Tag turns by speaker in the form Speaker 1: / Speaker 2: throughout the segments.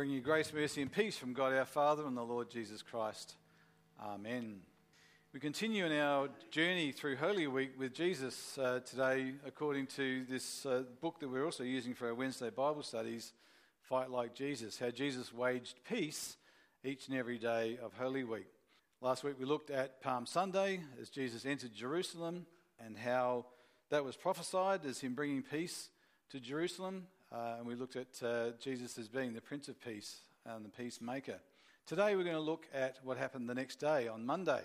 Speaker 1: bring you grace, mercy, and peace from God our Father and the Lord Jesus Christ. Amen. We continue in our journey through Holy Week with Jesus uh, today, according to this uh, book that we're also using for our Wednesday Bible studies Fight Like Jesus How Jesus Waged Peace Each and Every Day of Holy Week. Last week we looked at Palm Sunday as Jesus entered Jerusalem and how that was prophesied as him bringing peace to Jerusalem uh, and we looked at uh, Jesus as being the Prince of Peace and the peacemaker. Today we're going to look at what happened the next day, on Monday.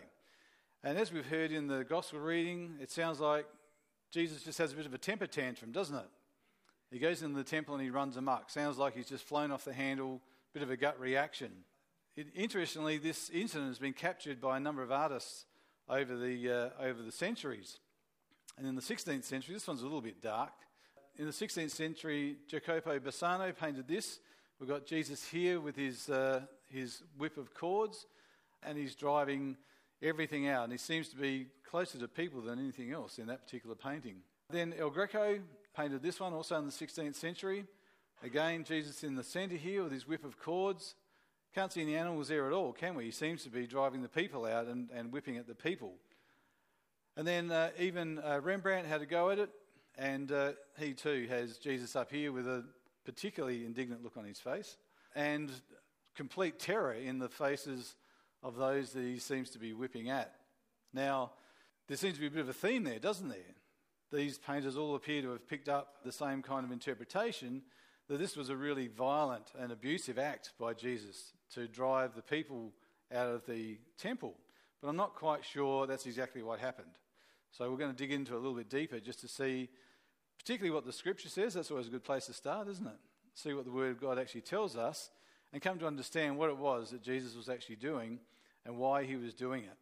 Speaker 1: And as we've heard in the Gospel reading, it sounds like Jesus just has a bit of a temper tantrum, doesn't it? He goes into the temple and he runs amok. Sounds like he's just flown off the handle, bit of a gut reaction. It, interestingly, this incident has been captured by a number of artists over the, uh, over the centuries. And in the 16th century, this one's a little bit dark in the 16th century, Jacopo Bassano painted this. We've got Jesus here with his, uh, his whip of cords, and he's driving everything out. And he seems to be closer to people than anything else in that particular painting. Then El Greco painted this one also in the 16th century. Again, Jesus in the centre here with his whip of cords. Can't see any animals there at all, can we? He seems to be driving the people out and, and whipping at the people. And then uh, even uh, Rembrandt had a go at it. And uh, he too has Jesus up here with a particularly indignant look on his face and complete terror in the faces of those that he seems to be whipping at. Now, there seems to be a bit of a theme there, doesn't there? These painters all appear to have picked up the same kind of interpretation that this was a really violent and abusive act by Jesus to drive the people out of the temple. But I'm not quite sure that's exactly what happened. So we're going to dig into it a little bit deeper just to see, particularly what the scripture says. That's always a good place to start, isn't it? See what the Word of God actually tells us and come to understand what it was that Jesus was actually doing and why he was doing it.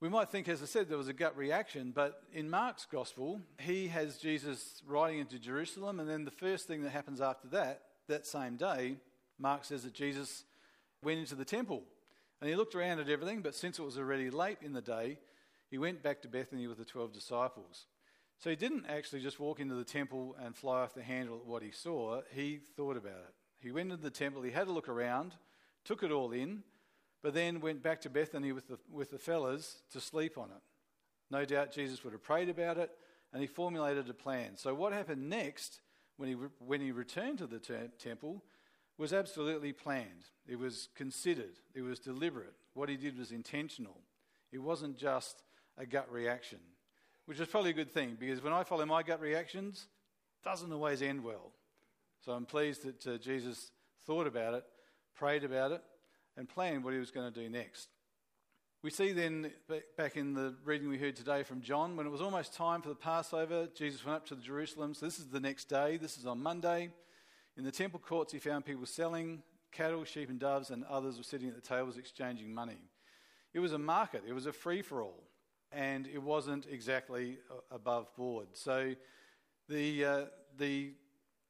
Speaker 1: We might think, as I said, there was a gut reaction, but in Mark's gospel, he has Jesus riding into Jerusalem, and then the first thing that happens after that, that same day, Mark says that Jesus went into the temple. And he looked around at everything, but since it was already late in the day, he went back to Bethany with the 12 disciples. So he didn't actually just walk into the temple and fly off the handle at what he saw, he thought about it. He went into the temple, he had a look around, took it all in, but then went back to Bethany with the, with the fellas to sleep on it. No doubt Jesus would have prayed about it and he formulated a plan. So, what happened next when he, when he returned to the te- temple was absolutely planned. It was considered, it was deliberate. What he did was intentional. It wasn't just a gut reaction, which is probably a good thing because when I follow my gut reactions, it doesn't always end well. So I'm pleased that uh, Jesus thought about it, prayed about it, and planned what he was going to do next. We see then, back in the reading we heard today from John, when it was almost time for the Passover, Jesus went up to Jerusalem. So this is the next day, this is on Monday. In the temple courts, he found people selling cattle, sheep, and doves, and others were sitting at the tables exchanging money. It was a market, it was a free for all and it wasn't exactly above board. So the, uh, the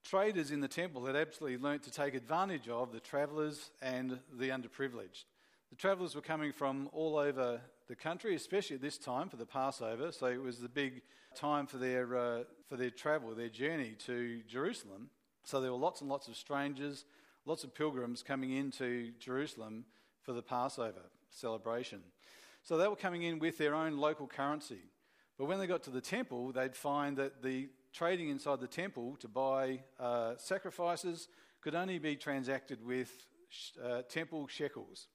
Speaker 1: traders in the temple had absolutely learnt to take advantage of the travellers and the underprivileged. The travellers were coming from all over the country, especially at this time for the Passover. So it was the big time for their, uh, for their travel, their journey to Jerusalem. So there were lots and lots of strangers, lots of pilgrims coming into Jerusalem for the Passover celebration. So they were coming in with their own local currency. But when they got to the temple, they'd find that the trading inside the temple to buy uh, sacrifices could only be transacted with uh, temple shekels.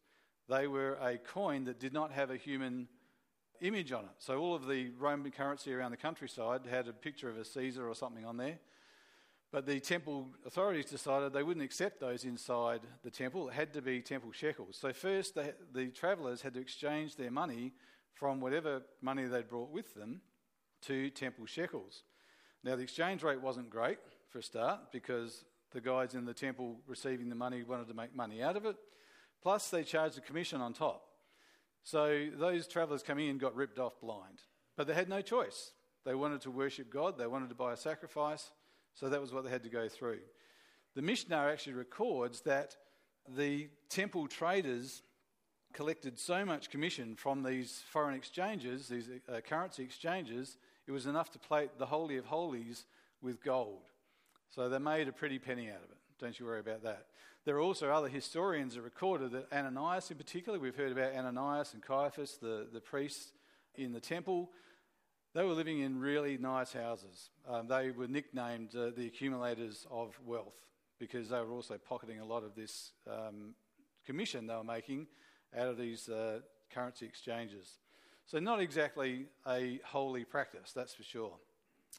Speaker 1: They were a coin that did not have a human image on it. So all of the Roman currency around the countryside had a picture of a Caesar or something on there. But the temple authorities decided they wouldn't accept those inside the temple. It had to be temple shekels. So, first, the travellers had to exchange their money from whatever money they'd brought with them to temple shekels. Now, the exchange rate wasn't great for a start because the guys in the temple receiving the money wanted to make money out of it. Plus, they charged a commission on top. So, those travellers coming in got ripped off blind. But they had no choice. They wanted to worship God, they wanted to buy a sacrifice. So that was what they had to go through. The Mishnah actually records that the temple traders collected so much commission from these foreign exchanges, these uh, currency exchanges, it was enough to plate the Holy of Holies with gold. So they made a pretty penny out of it. Don't you worry about that. There are also other historians that recorded that Ananias, in particular, we've heard about Ananias and Caiaphas, the, the priests in the temple, they were living in really nice houses. Um, they were nicknamed uh, the accumulators of wealth because they were also pocketing a lot of this um, commission they were making out of these uh, currency exchanges. So, not exactly a holy practice, that's for sure.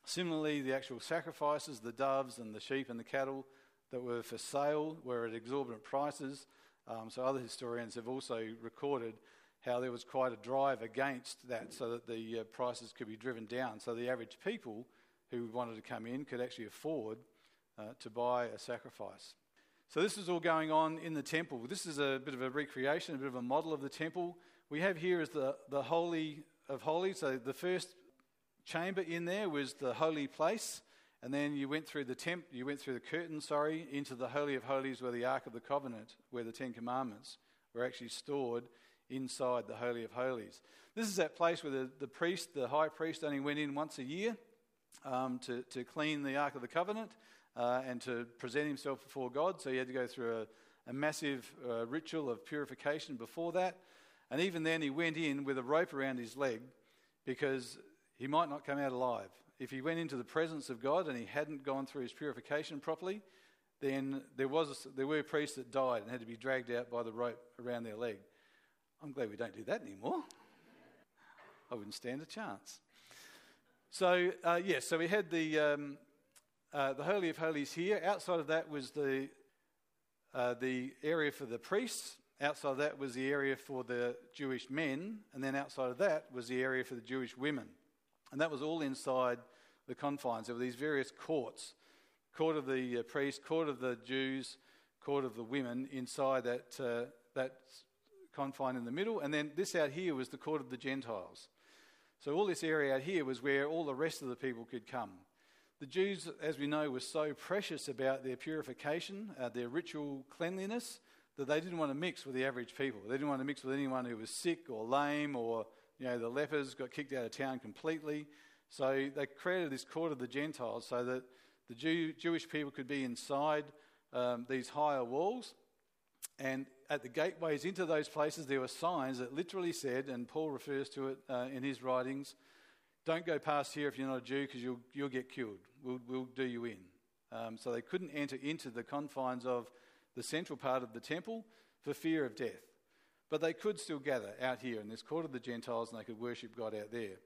Speaker 1: Similarly, the actual sacrifices, the doves and the sheep and the cattle that were for sale were at exorbitant prices. Um, so, other historians have also recorded how there was quite a drive against that so that the uh, prices could be driven down. So, the average people who wanted to come in could actually afford uh, to buy a sacrifice. So, this is all going on in the temple. This is a bit of a recreation, a bit of a model of the temple. We have here is the, the Holy of Holies. So, the first chamber in there was the holy place. And then you went through the temp, you went through the curtain, sorry, into the Holy of Holies where the Ark of the Covenant, where the Ten Commandments were actually stored inside the Holy of Holies. This is that place where the, the priest, the high priest, only went in once a year um, to, to clean the Ark of the Covenant uh, and to present himself before God. So he had to go through a, a massive uh, ritual of purification before that. And even then, he went in with a rope around his leg because he might not come out alive. If he went into the presence of God and he hadn't gone through his purification properly, then there, was, there were priests that died and had to be dragged out by the rope around their leg. I'm glad we don't do that anymore. I wouldn't stand a chance. So, uh, yes, yeah, so we had the, um, uh, the Holy of Holies here. Outside of that was the, uh, the area for the priests. Outside of that was the area for the Jewish men. And then outside of that was the area for the Jewish women. And that was all inside the confines. There were these various courts court of the uh, priests, court of the Jews, court of the women inside that, uh, that confine in the middle, and then this out here was the court of the Gentiles. So all this area out here was where all the rest of the people could come. The Jews, as we know, were so precious about their purification, uh, their ritual cleanliness, that they didn't want to mix with the average people. They didn't want to mix with anyone who was sick or lame or, you know, the lepers got kicked out of town completely. So they created this court of the Gentiles so that the Jew, Jewish people could be inside um, these higher walls and at the gateways into those places, there were signs that literally said, and Paul refers to it uh, in his writings, don't go past here if you're not a Jew because you'll, you'll get killed. We'll, we'll do you in. Um, so they couldn't enter into the confines of the central part of the temple for fear of death. But they could still gather out here in this court of the Gentiles and they could worship God out there.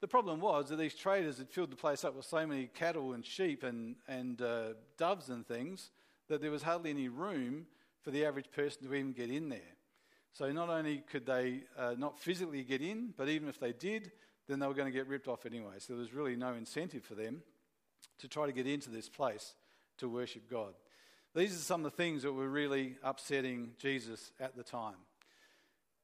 Speaker 1: The problem was that these traders had filled the place up with so many cattle and sheep and, and uh, doves and things that there was hardly any room for the average person to even get in there. So not only could they uh, not physically get in, but even if they did, then they were going to get ripped off anyway. So there was really no incentive for them to try to get into this place to worship God. These are some of the things that were really upsetting Jesus at the time.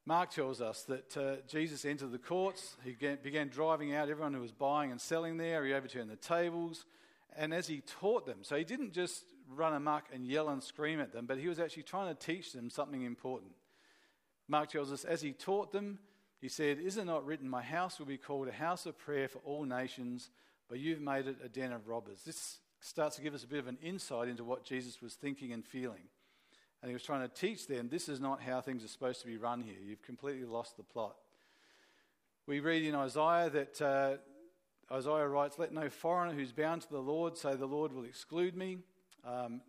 Speaker 1: Mark tells us that uh, Jesus entered the courts. He began driving out everyone who was buying and selling there. He overturned the tables. And as he taught them, so he didn't just run amok and yell and scream at them, but he was actually trying to teach them something important. Mark tells us, as he taught them, he said, Is it not written, My house will be called a house of prayer for all nations, but you've made it a den of robbers? This starts to give us a bit of an insight into what Jesus was thinking and feeling. And he was trying to teach them this is not how things are supposed to be run here. You've completely lost the plot. We read in Isaiah that uh, Isaiah writes, Let no foreigner who's bound to the Lord say, The Lord will exclude me um,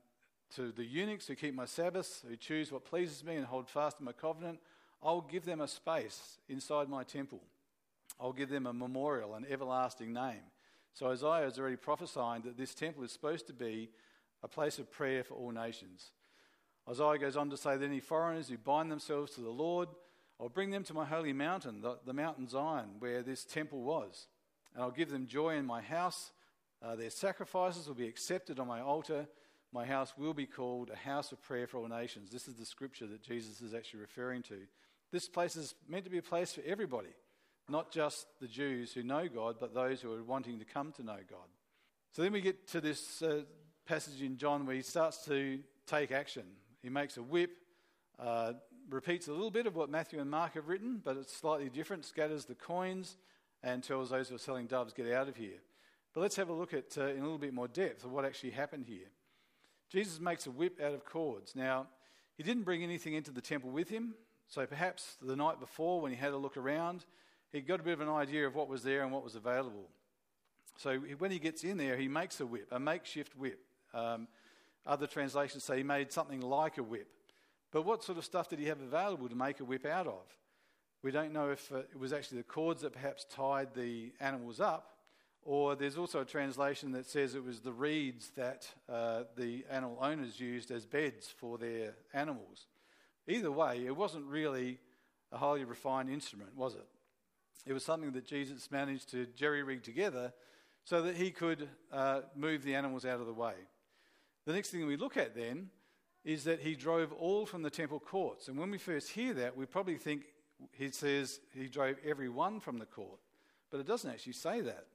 Speaker 1: to the eunuchs who keep my Sabbaths, who choose what pleases me and hold fast to my covenant, I'll give them a space inside my temple. I'll give them a memorial, an everlasting name. So Isaiah is already prophesying that this temple is supposed to be a place of prayer for all nations. Isaiah goes on to say that any foreigners who bind themselves to the Lord, I'll bring them to my holy mountain, the, the mountain Zion, where this temple was. And I'll give them joy in my house. Uh, their sacrifices will be accepted on my altar, my house will be called a house of prayer for all nations. This is the scripture that Jesus is actually referring to. This place is meant to be a place for everybody, not just the Jews who know God, but those who are wanting to come to know God. So then we get to this uh, passage in John where he starts to take action. He makes a whip, uh, repeats a little bit of what Matthew and Mark have written, but it's slightly different, scatters the coins, and tells those who are selling doves, get out of here. But let's have a look at, uh, in a little bit more depth, of what actually happened here. Jesus makes a whip out of cords. Now, he didn't bring anything into the temple with him, so perhaps the night before, when he had a look around, he got a bit of an idea of what was there and what was available. So when he gets in there, he makes a whip, a makeshift whip. Um, other translations say he made something like a whip. But what sort of stuff did he have available to make a whip out of? We don't know if uh, it was actually the cords that perhaps tied the animals up, or there's also a translation that says it was the reeds that uh, the animal owners used as beds for their animals. Either way, it wasn't really a highly refined instrument, was it? It was something that Jesus managed to jerry rig together so that he could uh, move the animals out of the way. The next thing we look at then is that he drove all from the temple courts. And when we first hear that, we probably think he says he drove every one from the court. But it doesn't actually say that.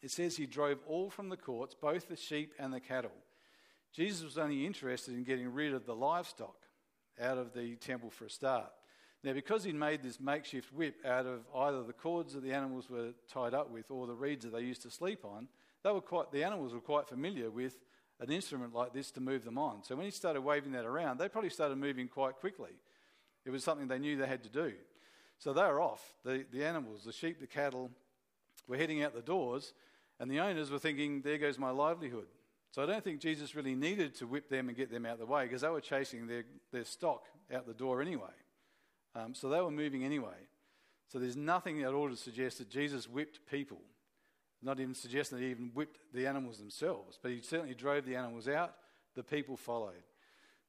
Speaker 1: It says he drove all from the courts, both the sheep and the cattle. Jesus was only interested in getting rid of the livestock out of the temple for a start. Now, because he made this makeshift whip out of either the cords that the animals were tied up with or the reeds that they used to sleep on, they were quite, the animals were quite familiar with an instrument like this to move them on. So when he started waving that around, they probably started moving quite quickly. It was something they knew they had to do. So they were off. The, the animals, the sheep, the cattle, were heading out the doors, and the owners were thinking, there goes my livelihood. So I don't think Jesus really needed to whip them and get them out of the way because they were chasing their, their stock out the door anyway. Um, so they were moving anyway. So there's nothing at all to suggest that Jesus whipped people. Not even suggesting that he even whipped the animals themselves, but he certainly drove the animals out. The people followed.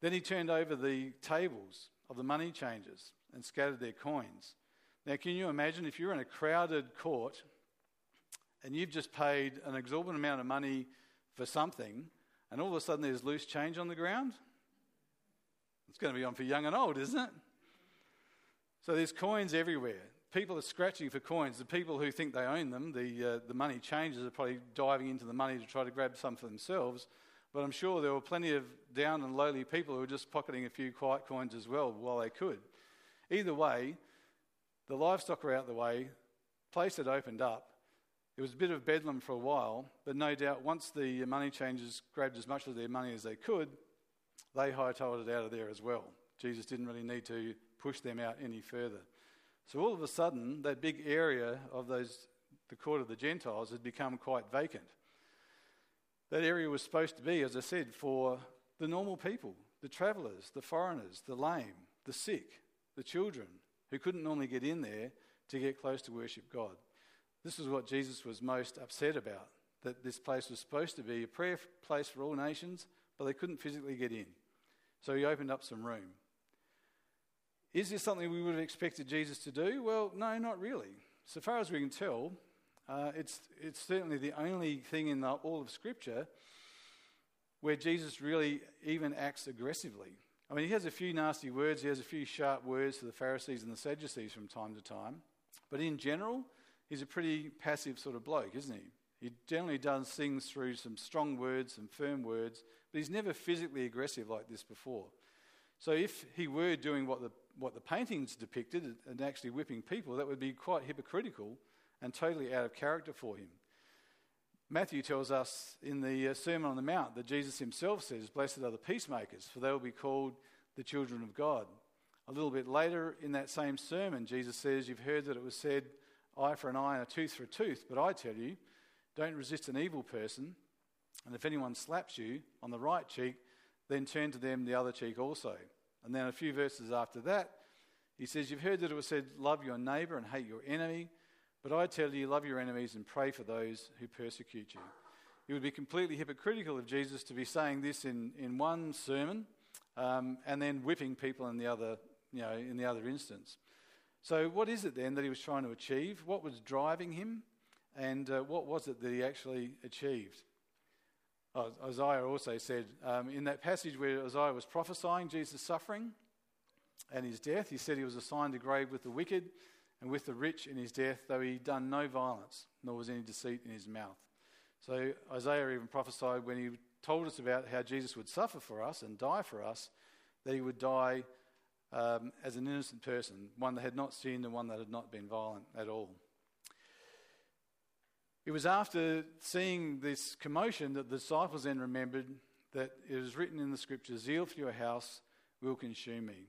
Speaker 1: Then he turned over the tables of the money changers and scattered their coins. Now, can you imagine if you're in a crowded court and you've just paid an exorbitant amount of money for something, and all of a sudden there's loose change on the ground? It's going to be on for young and old, isn't it? So there's coins everywhere. People are scratching for coins. The people who think they own them, the, uh, the money changers, are probably diving into the money to try to grab some for themselves. But I'm sure there were plenty of down and lowly people who were just pocketing a few quiet coins as well while they could. Either way, the livestock were out the way, place had opened up. It was a bit of bedlam for a while, but no doubt once the money changers grabbed as much of their money as they could, they hightailed it out of there as well. Jesus didn't really need to push them out any further. So all of a sudden, that big area of those, the court of the Gentiles had become quite vacant. That area was supposed to be, as I said, for the normal people, the travellers, the foreigners, the lame, the sick, the children, who couldn't normally get in there to get close to worship God. This is what Jesus was most upset about that this place was supposed to be a prayer place for all nations, but they couldn't physically get in. So he opened up some room. Is this something we would have expected Jesus to do? Well, no, not really. So far as we can tell, uh, it's, it's certainly the only thing in the, all of Scripture where Jesus really even acts aggressively. I mean, he has a few nasty words, he has a few sharp words to the Pharisees and the Sadducees from time to time, but in general, he's a pretty passive sort of bloke, isn't he? He generally does things through some strong words, some firm words, but he's never physically aggressive like this before. So if he were doing what the what the paintings depicted and actually whipping people, that would be quite hypocritical and totally out of character for him. Matthew tells us in the uh, Sermon on the Mount that Jesus himself says, Blessed are the peacemakers, for they will be called the children of God. A little bit later in that same sermon, Jesus says, You've heard that it was said, eye for an eye and a tooth for a tooth, but I tell you, don't resist an evil person, and if anyone slaps you on the right cheek, then turn to them the other cheek also. And then a few verses after that, he says, You've heard that it was said, Love your neighbour and hate your enemy. But I tell you, love your enemies and pray for those who persecute you. It would be completely hypocritical of Jesus to be saying this in, in one sermon um, and then whipping people in the other, you know, in the other instance. So, what is it then that he was trying to achieve? What was driving him? And uh, what was it that he actually achieved? Isaiah also said um, in that passage where Isaiah was prophesying Jesus' suffering and his death, he said he was assigned a grave with the wicked and with the rich in his death, though he done no violence, nor was any deceit in his mouth. So Isaiah even prophesied when he told us about how Jesus would suffer for us and die for us, that he would die um, as an innocent person, one that had not sinned and one that had not been violent at all. It was after seeing this commotion that the disciples then remembered that it is written in the scripture, Zeal for your house will consume me.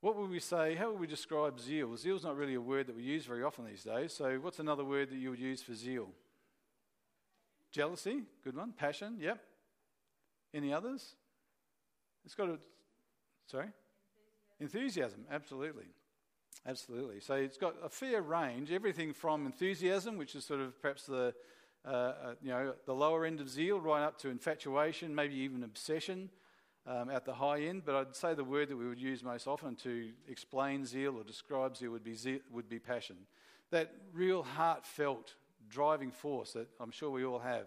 Speaker 1: What would we say? How would we describe zeal? Zeal is not really a word that we use very often these days. So, what's another word that you would use for zeal? Jealousy, good one. Passion, yep. Any others? It's got a, sorry? Enthusiasm, absolutely. Absolutely. So it's got a fair range, everything from enthusiasm, which is sort of perhaps the, uh, uh, you know, the lower end of zeal, right up to infatuation, maybe even obsession um, at the high end. But I'd say the word that we would use most often to explain zeal or describe zeal would be, zeal, would be passion. That real heartfelt driving force that I'm sure we all have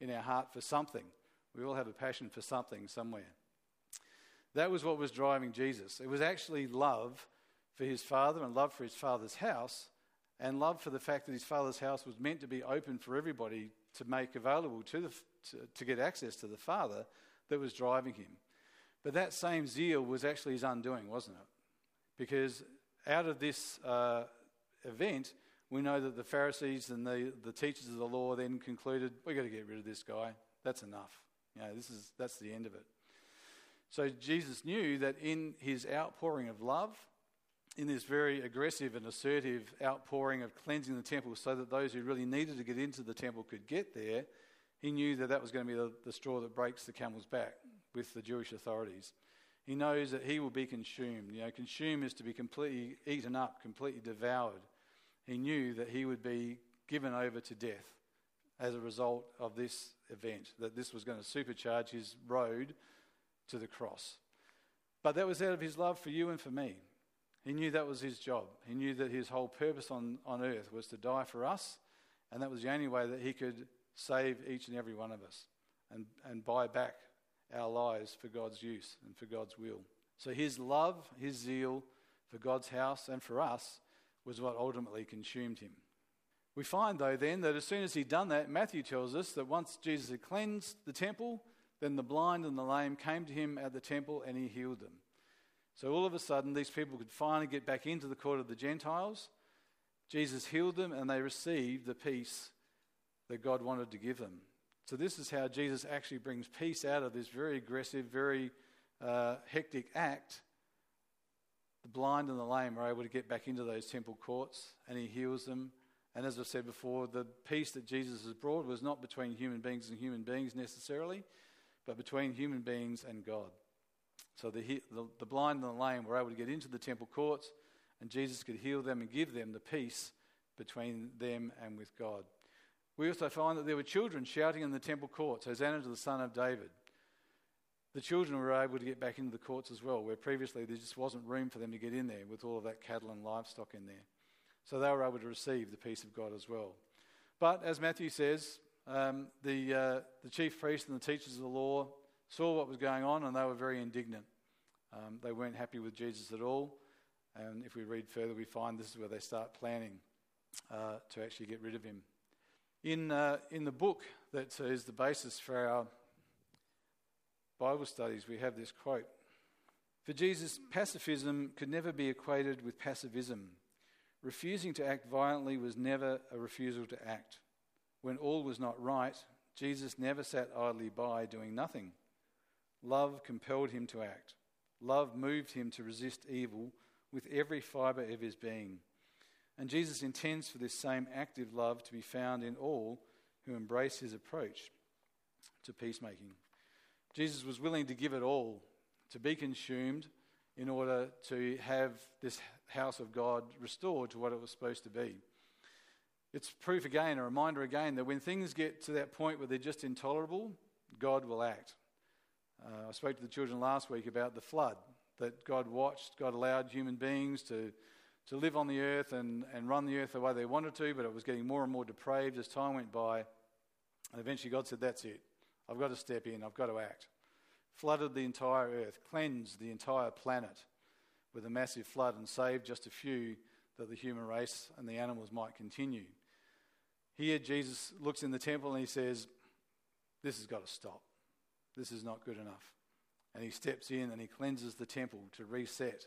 Speaker 1: in our heart for something. We all have a passion for something somewhere. That was what was driving Jesus. It was actually love for his father and love for his father's house and love for the fact that his father's house was meant to be open for everybody to make available to, the, to, to get access to the father that was driving him. But that same zeal was actually his undoing, wasn't it? Because out of this uh, event, we know that the Pharisees and the, the teachers of the law then concluded, we've got to get rid of this guy. That's enough. You know, this is, that's the end of it. So Jesus knew that in his outpouring of love, in this very aggressive and assertive outpouring of cleansing the temple so that those who really needed to get into the temple could get there, he knew that that was going to be the, the straw that breaks the camel's back with the Jewish authorities. He knows that he will be consumed. You know, consume is to be completely eaten up, completely devoured he knew that he would be given over to death as a result of this event, that this was going to supercharge his road to the cross. But that was out of his love for you and for me. He knew that was his job. He knew that his whole purpose on, on earth was to die for us, and that was the only way that he could save each and every one of us and, and buy back our lives for God's use and for God's will. So his love, his zeal for God's house and for us was what ultimately consumed him. We find, though, then, that as soon as he'd done that, Matthew tells us that once Jesus had cleansed the temple, then the blind and the lame came to him at the temple and he healed them. So all of a sudden, these people could finally get back into the court of the Gentiles. Jesus healed them and they received the peace that God wanted to give them. So, this is how Jesus actually brings peace out of this very aggressive, very uh, hectic act the blind and the lame are able to get back into those temple courts and he heals them. And as I've said before, the peace that Jesus has brought was not between human beings and human beings necessarily, but between human beings and God. So the, the, the blind and the lame were able to get into the temple courts, and Jesus could heal them and give them the peace between them and with God. We also find that there were children shouting in the temple courts, Hosanna to the Son of David the children were able to get back into the courts as well, where previously there just wasn't room for them to get in there with all of that cattle and livestock in there. So they were able to receive the peace of God as well. But as Matthew says, um, the, uh, the chief priests and the teachers of the law saw what was going on and they were very indignant. Um, they weren't happy with Jesus at all. And if we read further, we find this is where they start planning uh, to actually get rid of him. In, uh, in the book that is the basis for our Bible studies, we have this quote For Jesus, pacifism could never be equated with passivism. Refusing to act violently was never a refusal to act. When all was not right, Jesus never sat idly by doing nothing. Love compelled him to act. Love moved him to resist evil with every fibre of his being. And Jesus intends for this same active love to be found in all who embrace his approach to peacemaking. Jesus was willing to give it all, to be consumed, in order to have this house of God restored to what it was supposed to be. It's proof again, a reminder again, that when things get to that point where they're just intolerable, God will act. Uh, I spoke to the children last week about the flood that God watched, God allowed human beings to, to live on the earth and, and run the earth the way they wanted to, but it was getting more and more depraved as time went by. And eventually God said, That's it. I've got to step in, I've got to act. Flooded the entire earth, cleansed the entire planet with a massive flood, and saved just a few that the human race and the animals might continue. Here, Jesus looks in the temple and he says, This has got to stop. This is not good enough. And he steps in and he cleanses the temple to reset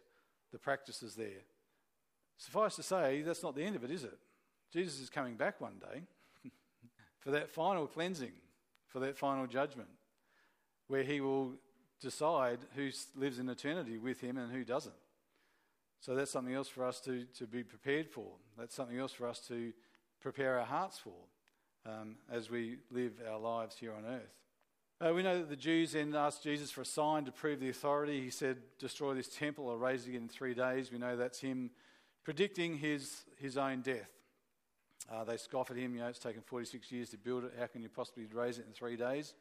Speaker 1: the practices there. Suffice to say, that's not the end of it, is it? Jesus is coming back one day for that final cleansing for that final judgment. where he will decide who lives in eternity with him and who doesn't. So that's something else for us to, to be prepared for. That's something else for us to prepare our hearts for um, as we live our lives here on earth. Uh, we know that the Jews then asked Jesus for a sign to prove the authority. He said, Destroy this temple or raise it in three days. We know that's him predicting his, his own death. Uh, they scoff at him, you know, it's taken 46 years to build it. How can you possibly raise it in three days?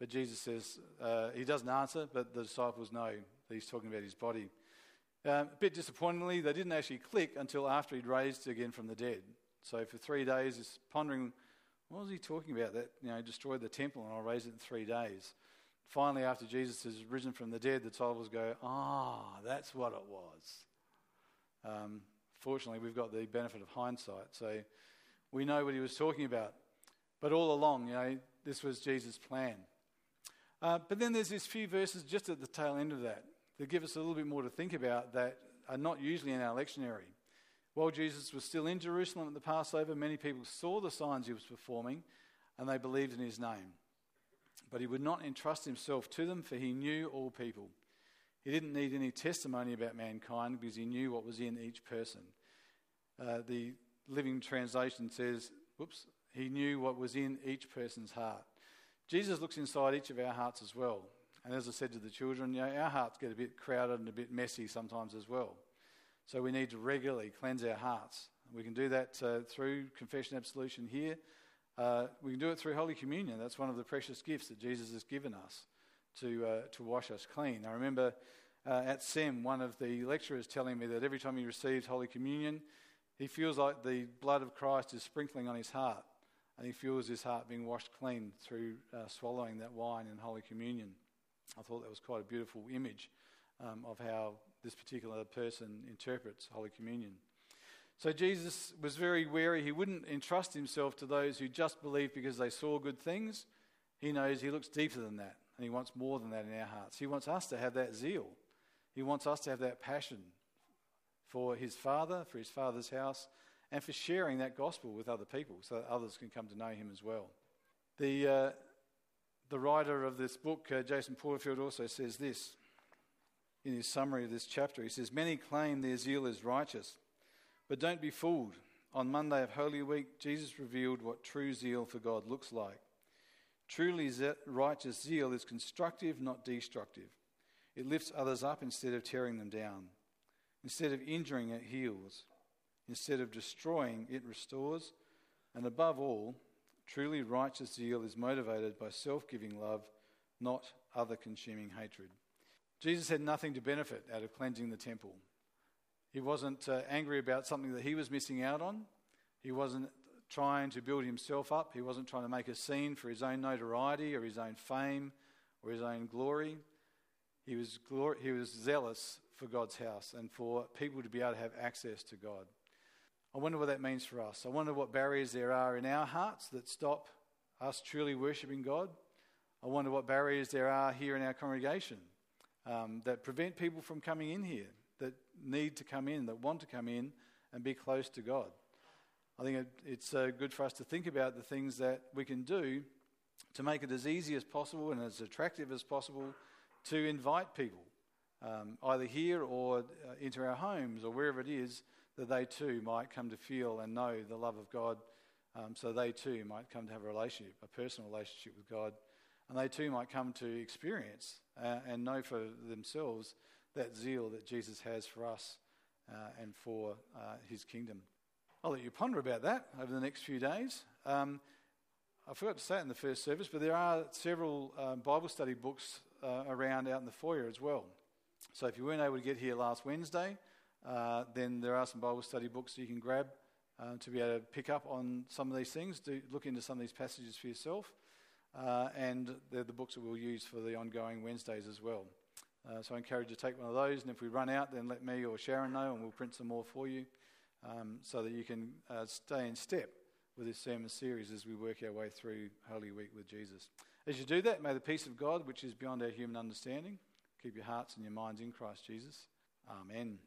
Speaker 1: But Jesus says, uh, he doesn't answer, but the disciples know that he's talking about his body. Um, a bit disappointingly, they didn't actually click until after he'd raised again from the dead. So for three days, he's pondering, what was he talking about? That, you know, destroy the temple and I'll raise it in three days. Finally, after Jesus has risen from the dead, the disciples go, ah, that's what it was. Um, fortunately, we've got the benefit of hindsight, so we know what he was talking about. But all along, you know, this was Jesus' plan. Uh, but then there's these few verses just at the tail end of that that give us a little bit more to think about that are not usually in our lectionary. While Jesus was still in Jerusalem at the Passover, many people saw the signs he was performing and they believed in his name. But he would not entrust himself to them, for he knew all people. He didn't need any testimony about mankind because he knew what was in each person. Uh, the Living Translation says, whoops, he knew what was in each person's heart. Jesus looks inside each of our hearts as well. And as I said to the children, you know, our hearts get a bit crowded and a bit messy sometimes as well. So we need to regularly cleanse our hearts. We can do that uh, through confession absolution here. Uh, we can do it through Holy Communion. That's one of the precious gifts that Jesus has given us to, uh, to wash us clean. I remember uh, at SEM, one of the lecturers telling me that every time he receives Holy Communion, he feels like the blood of Christ is sprinkling on his heart, and he feels his heart being washed clean through uh, swallowing that wine in Holy Communion. I thought that was quite a beautiful image um, of how this particular person interprets Holy Communion. So Jesus was very wary. He wouldn't entrust himself to those who just believed because they saw good things. He knows he looks deeper than that, and he wants more than that in our hearts. He wants us to have that zeal. He wants us to have that passion for his Father, for his Father's house, and for sharing that gospel with other people so that others can come to know him as well. The, uh, the writer of this book, uh, Jason Porterfield, also says this in his summary of this chapter. He says, Many claim their zeal is righteous, but don't be fooled. On Monday of Holy Week, Jesus revealed what true zeal for God looks like. Truly righteous zeal is constructive, not destructive. It lifts others up instead of tearing them down. Instead of injuring, it heals. Instead of destroying, it restores. And above all, truly righteous zeal is motivated by self giving love, not other consuming hatred. Jesus had nothing to benefit out of cleansing the temple. He wasn't uh, angry about something that he was missing out on. He wasn't trying to build himself up. He wasn't trying to make a scene for his own notoriety or his own fame or his own glory. He was, glor- he was zealous for God's house and for people to be able to have access to God. I wonder what that means for us. I wonder what barriers there are in our hearts that stop us truly worshipping God. I wonder what barriers there are here in our congregation um, that prevent people from coming in here, that need to come in, that want to come in and be close to God. I think it, it's uh, good for us to think about the things that we can do to make it as easy as possible and as attractive as possible to invite people, um, either here or uh, into our homes or wherever it is, that they too might come to feel and know the love of God, um, so they too might come to have a relationship, a personal relationship with God and they too might come to experience uh, and know for themselves that zeal that Jesus has for us uh, and for uh, his kingdom. I'll let you ponder about that over the next few days. Um, I forgot to say it in the first service, but there are several um, Bible study books uh, around out in the foyer as well. So if you weren't able to get here last Wednesday, uh, then there are some Bible study books you can grab uh, to be able to pick up on some of these things. Do look into some of these passages for yourself. Uh, and they're the books that we'll use for the ongoing Wednesdays as well. Uh, so I encourage you to take one of those, and if we run out, then let me or Sharon know, and we'll print some more for you um, so that you can uh, stay in step with this sermon series as we work our way through Holy Week with Jesus. As you do that, may the peace of God, which is beyond our human understanding, keep your hearts and your minds in Christ Jesus. Amen.